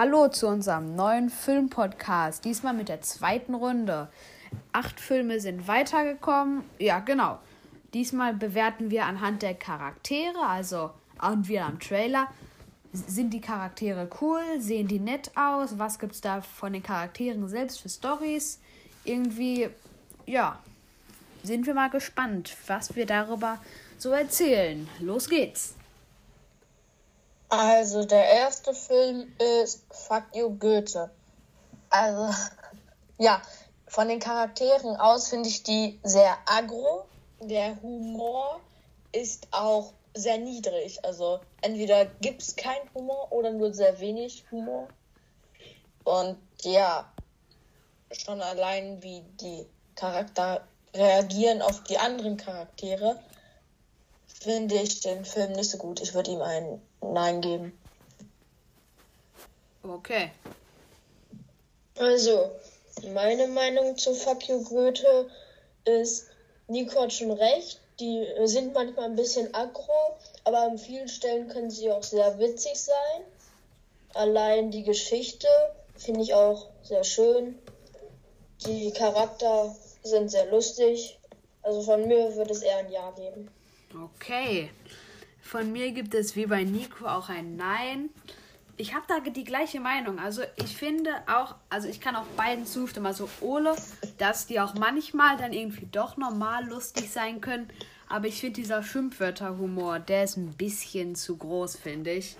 Hallo zu unserem neuen Filmpodcast. Diesmal mit der zweiten Runde. Acht Filme sind weitergekommen. Ja, genau. Diesmal bewerten wir anhand der Charaktere, also und wir am Trailer. Sind die Charaktere cool? Sehen die nett aus? Was gibt es da von den Charakteren selbst für Stories? Irgendwie, ja, sind wir mal gespannt, was wir darüber so erzählen. Los geht's! Also, der erste Film ist Fuck You Goethe. Also, ja, von den Charakteren aus finde ich die sehr aggro. Der Humor ist auch sehr niedrig. Also, entweder gibt es keinen Humor oder nur sehr wenig Humor. Und ja, schon allein wie die Charakter reagieren auf die anderen Charaktere, finde ich den Film nicht so gut. Ich würde ihm ein Nein geben. Okay. Also, meine Meinung zu Fuck You Goethe ist, Nico hat schon recht. Die sind manchmal ein bisschen aggro, aber an vielen Stellen können sie auch sehr witzig sein. Allein die Geschichte finde ich auch sehr schön. Die Charakter sind sehr lustig. Also von mir würde es eher ein Ja geben. Okay. Von mir gibt es wie bei Nico auch ein Nein. Ich habe da die gleiche Meinung. Also ich finde auch, also ich kann auch beiden zustimmen. Also Ole, dass die auch manchmal dann irgendwie doch normal lustig sein können. Aber ich finde dieser Schimpfwörter-Humor, der ist ein bisschen zu groß, finde ich.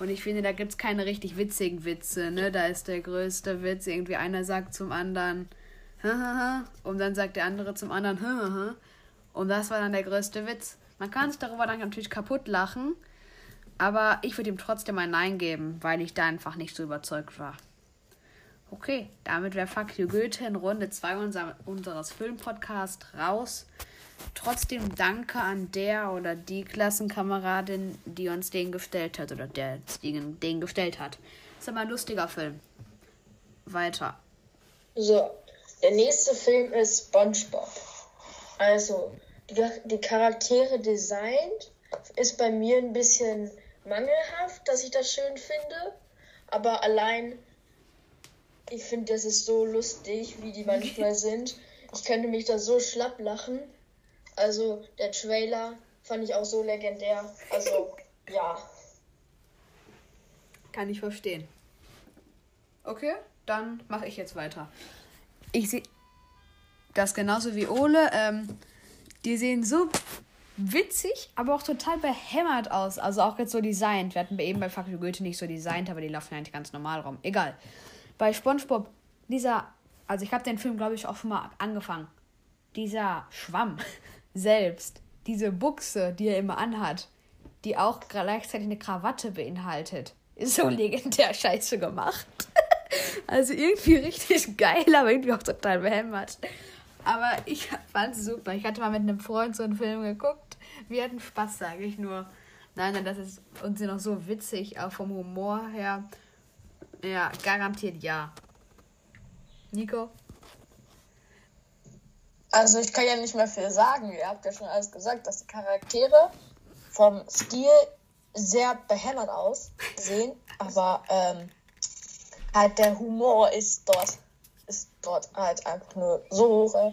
Und ich finde, da gibt es keine richtig witzigen Witze. Ne? Da ist der größte Witz, irgendwie einer sagt zum anderen, und dann sagt der andere zum anderen, und das war dann der größte Witz. Man kann sich darüber dann natürlich kaputt lachen, aber ich würde ihm trotzdem ein Nein geben, weil ich da einfach nicht so überzeugt war. Okay, damit wäre Fuck You Goethe in Runde 2 unser, unseres Filmpodcasts raus. Trotzdem danke an der oder die Klassenkameradin, die uns den gestellt hat oder der den, den gestellt hat. Ist aber ein lustiger Film. Weiter. So, der nächste Film ist SpongeBob. Also, die, Charaktere designt ist bei mir ein bisschen mangelhaft, dass ich das schön finde. Aber allein, ich finde, das ist so lustig, wie die manchmal sind. Ich könnte mich da so schlapp lachen. Also, der Trailer fand ich auch so legendär. Also, ja. Kann ich verstehen. Okay, dann mache ich jetzt weiter. Ich sehe das genauso wie Ole. Ähm, die sehen so witzig, aber auch total behämmert aus. Also auch jetzt so designt. Wir hatten eben bei Fuck Goethe nicht so designt, aber die laufen eigentlich ganz normal rum. Egal. Bei SpongeBob, dieser, also ich habe den Film, glaube ich, auch schon mal angefangen. Dieser Schwamm selbst, diese Buchse, die er immer anhat, die auch gleichzeitig eine Krawatte beinhaltet, ist so legendär scheiße gemacht. also irgendwie richtig geil, aber irgendwie auch total behämmert. Aber ich fand es super. Ich hatte mal mit einem Freund so einen Film geguckt. Wir hatten Spaß, sage ich nur. Nein, nein, das ist uns noch so witzig, auch vom Humor her. Ja, garantiert ja. Nico? Also ich kann ja nicht mehr viel sagen. Ihr habt ja schon alles gesagt, dass die Charaktere vom Stil sehr behämmert aussehen, aber ähm, halt der Humor ist dort dort halt einfach nur so hoch, ey.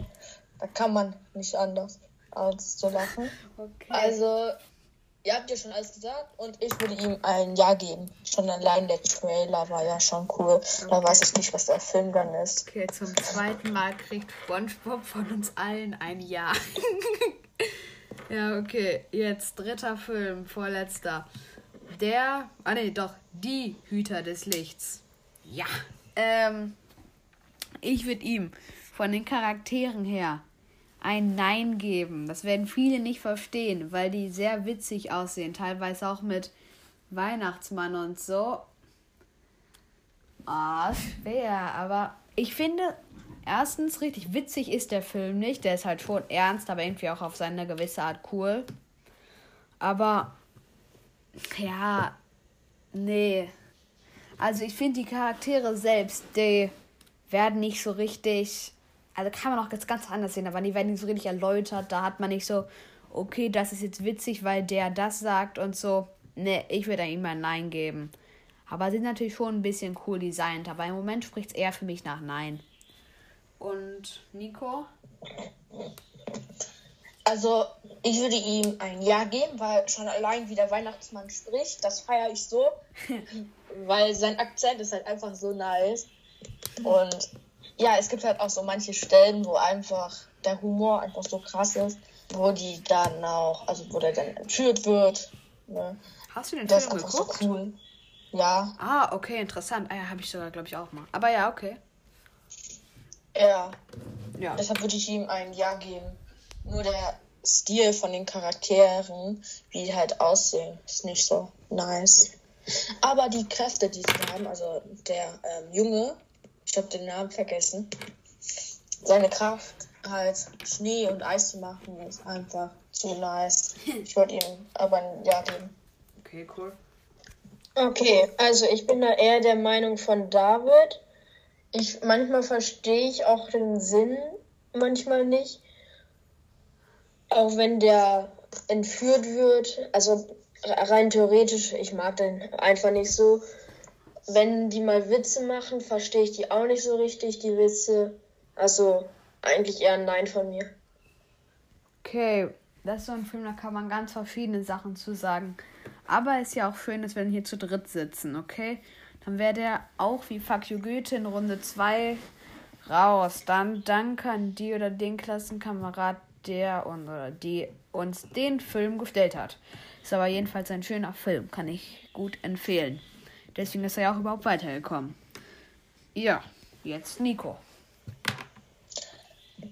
Da kann man nicht anders als zu lachen. Okay. Also, ihr habt ja schon alles gesagt und ich würde ihm ein Ja geben. Schon allein der Trailer war ja schon cool. Okay. Da weiß ich nicht, was der Film dann ist. Okay, zum zweiten Mal kriegt SpongeBob von uns allen ein Ja. ja, okay. Jetzt dritter Film, vorletzter. Der, ah nee, doch, die Hüter des Lichts. Ja. Ähm, ich würde ihm von den Charakteren her ein Nein geben. Das werden viele nicht verstehen, weil die sehr witzig aussehen. Teilweise auch mit Weihnachtsmann und so. Ah, oh, schwer. Aber ich finde, erstens, richtig witzig ist der Film nicht. Der ist halt schon ernst, aber irgendwie auch auf seine gewisse Art cool. Aber, ja, nee. Also ich finde die Charaktere selbst, die werden nicht so richtig, also kann man auch jetzt ganz anders sehen, aber die werden nicht so richtig erläutert. Da hat man nicht so, okay, das ist jetzt witzig, weil der das sagt und so. Ne, ich würde ihm ein Nein geben. Aber sind natürlich schon ein bisschen cool designt. Aber im Moment spricht es eher für mich nach Nein. Und Nico? Also, ich würde ihm ein Ja geben, weil schon allein wie der Weihnachtsmann spricht, das feiere ich so. weil sein Akzent ist halt einfach so nice. Und ja, es gibt halt auch so manche Stellen, wo einfach der Humor einfach so krass ist, wo die dann auch, also wo der dann entführt wird. Ne? Hast du den das Film geguckt? So cool. Ja. Ah, okay, interessant. Ah ja, habe ich sogar, glaube ich, auch mal. Aber ja, okay. Ja. ja. Deshalb würde ich ihm ein Ja geben. Nur der Stil von den Charakteren, wie die halt aussehen, ist nicht so nice. Aber die Kräfte, die sie haben, also der ähm, Junge, ich habe den Namen vergessen, seine Kraft halt Schnee und Eis zu machen, ist einfach zu nice. Ich wollte ihm aber ein Ja geben. Okay, cool. Okay, also ich bin da eher der Meinung von David. Ich manchmal verstehe ich auch den Sinn, manchmal nicht. Auch wenn der entführt wird, also rein theoretisch, ich mag den einfach nicht so. Wenn die mal Witze machen, verstehe ich die auch nicht so richtig, die Witze. Also eigentlich eher ein Nein von mir. Okay, das ist so ein Film, da kann man ganz verschiedene Sachen zu sagen. Aber es ist ja auch schön, dass wir hier zu dritt sitzen, okay? Dann wäre der auch wie Fuck You Goethe in Runde 2 raus. Dann danke an die oder den Klassenkamerad, der und, oder die uns den Film gestellt hat. Ist aber jedenfalls ein schöner Film, kann ich gut empfehlen. Deswegen ist er ja auch überhaupt weitergekommen. Ja, jetzt Nico.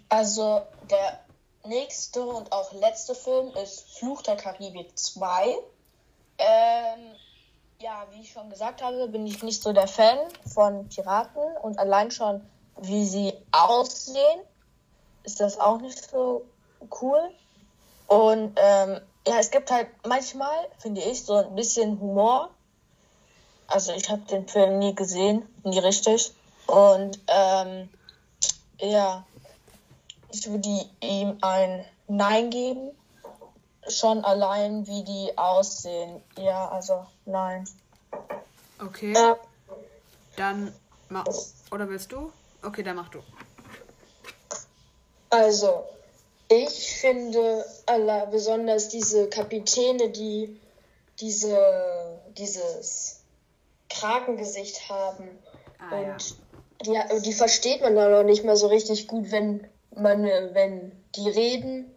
Also der nächste und auch letzte Film ist Fluch der Karibik 2. Ähm, ja, wie ich schon gesagt habe, bin ich nicht so der Fan von Piraten und allein schon, wie sie aussehen, ist das auch nicht so cool. Und ähm, ja, es gibt halt manchmal, finde ich, so ein bisschen Humor. Also ich habe den Film nie gesehen, nie richtig. Und ähm, ja, ich würde ihm ein Nein geben. Schon allein, wie die aussehen. Ja, also nein. Okay. Äh, dann mach. Oder willst du? Okay, dann mach du. Also, ich finde besonders diese Kapitäne, die diese, dieses Krakengesicht haben. Ah, und ja. die, die versteht man dann auch nicht mehr so richtig gut, wenn man, wenn die reden.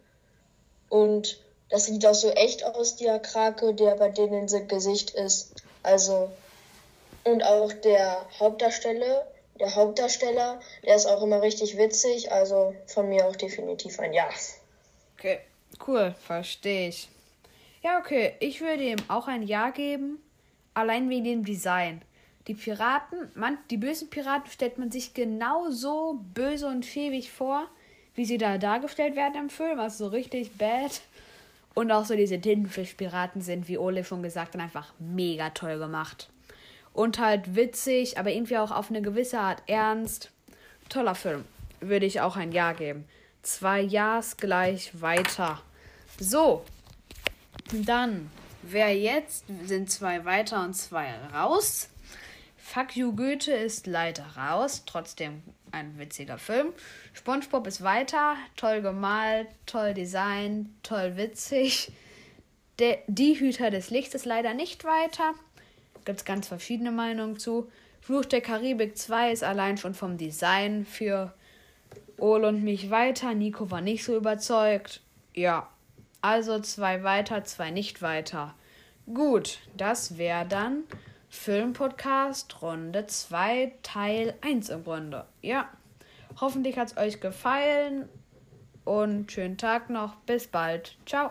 Und das sieht auch so echt aus, der Krake, der bei denen im Gesicht ist. Also, und auch der Hauptdarsteller, der Hauptdarsteller, der ist auch immer richtig witzig. Also von mir auch definitiv ein Ja. Okay, cool, verstehe ich. Ja, okay, ich würde ihm auch ein Ja geben, allein wegen dem Design. Die Piraten, man, die bösen Piraten stellt man sich genauso böse und schäbig vor, wie sie da dargestellt werden im Film. Also so richtig bad. Und auch so diese Tintenfischpiraten sind, wie Ole schon gesagt hat, einfach mega toll gemacht. Und halt witzig, aber irgendwie auch auf eine gewisse Art ernst. Toller Film. Würde ich auch ein Ja geben. Zwei Ja's gleich weiter. So. Dann, wer jetzt sind zwei weiter und zwei raus. Fuck You Goethe ist leider raus. Trotzdem ein witziger Film. SpongeBob ist weiter, toll gemalt, toll designt, toll witzig. Der, die Hüter des Lichts ist leider nicht weiter. Gibt es ganz verschiedene Meinungen zu. Fluch der Karibik 2 ist allein schon vom Design für Ole und mich weiter. Nico war nicht so überzeugt. Ja, also zwei weiter, zwei nicht weiter. Gut, das wäre dann Filmpodcast Runde 2, Teil 1 im Grunde. Ja. Hoffentlich hat es euch gefallen und schönen Tag noch. Bis bald. Ciao.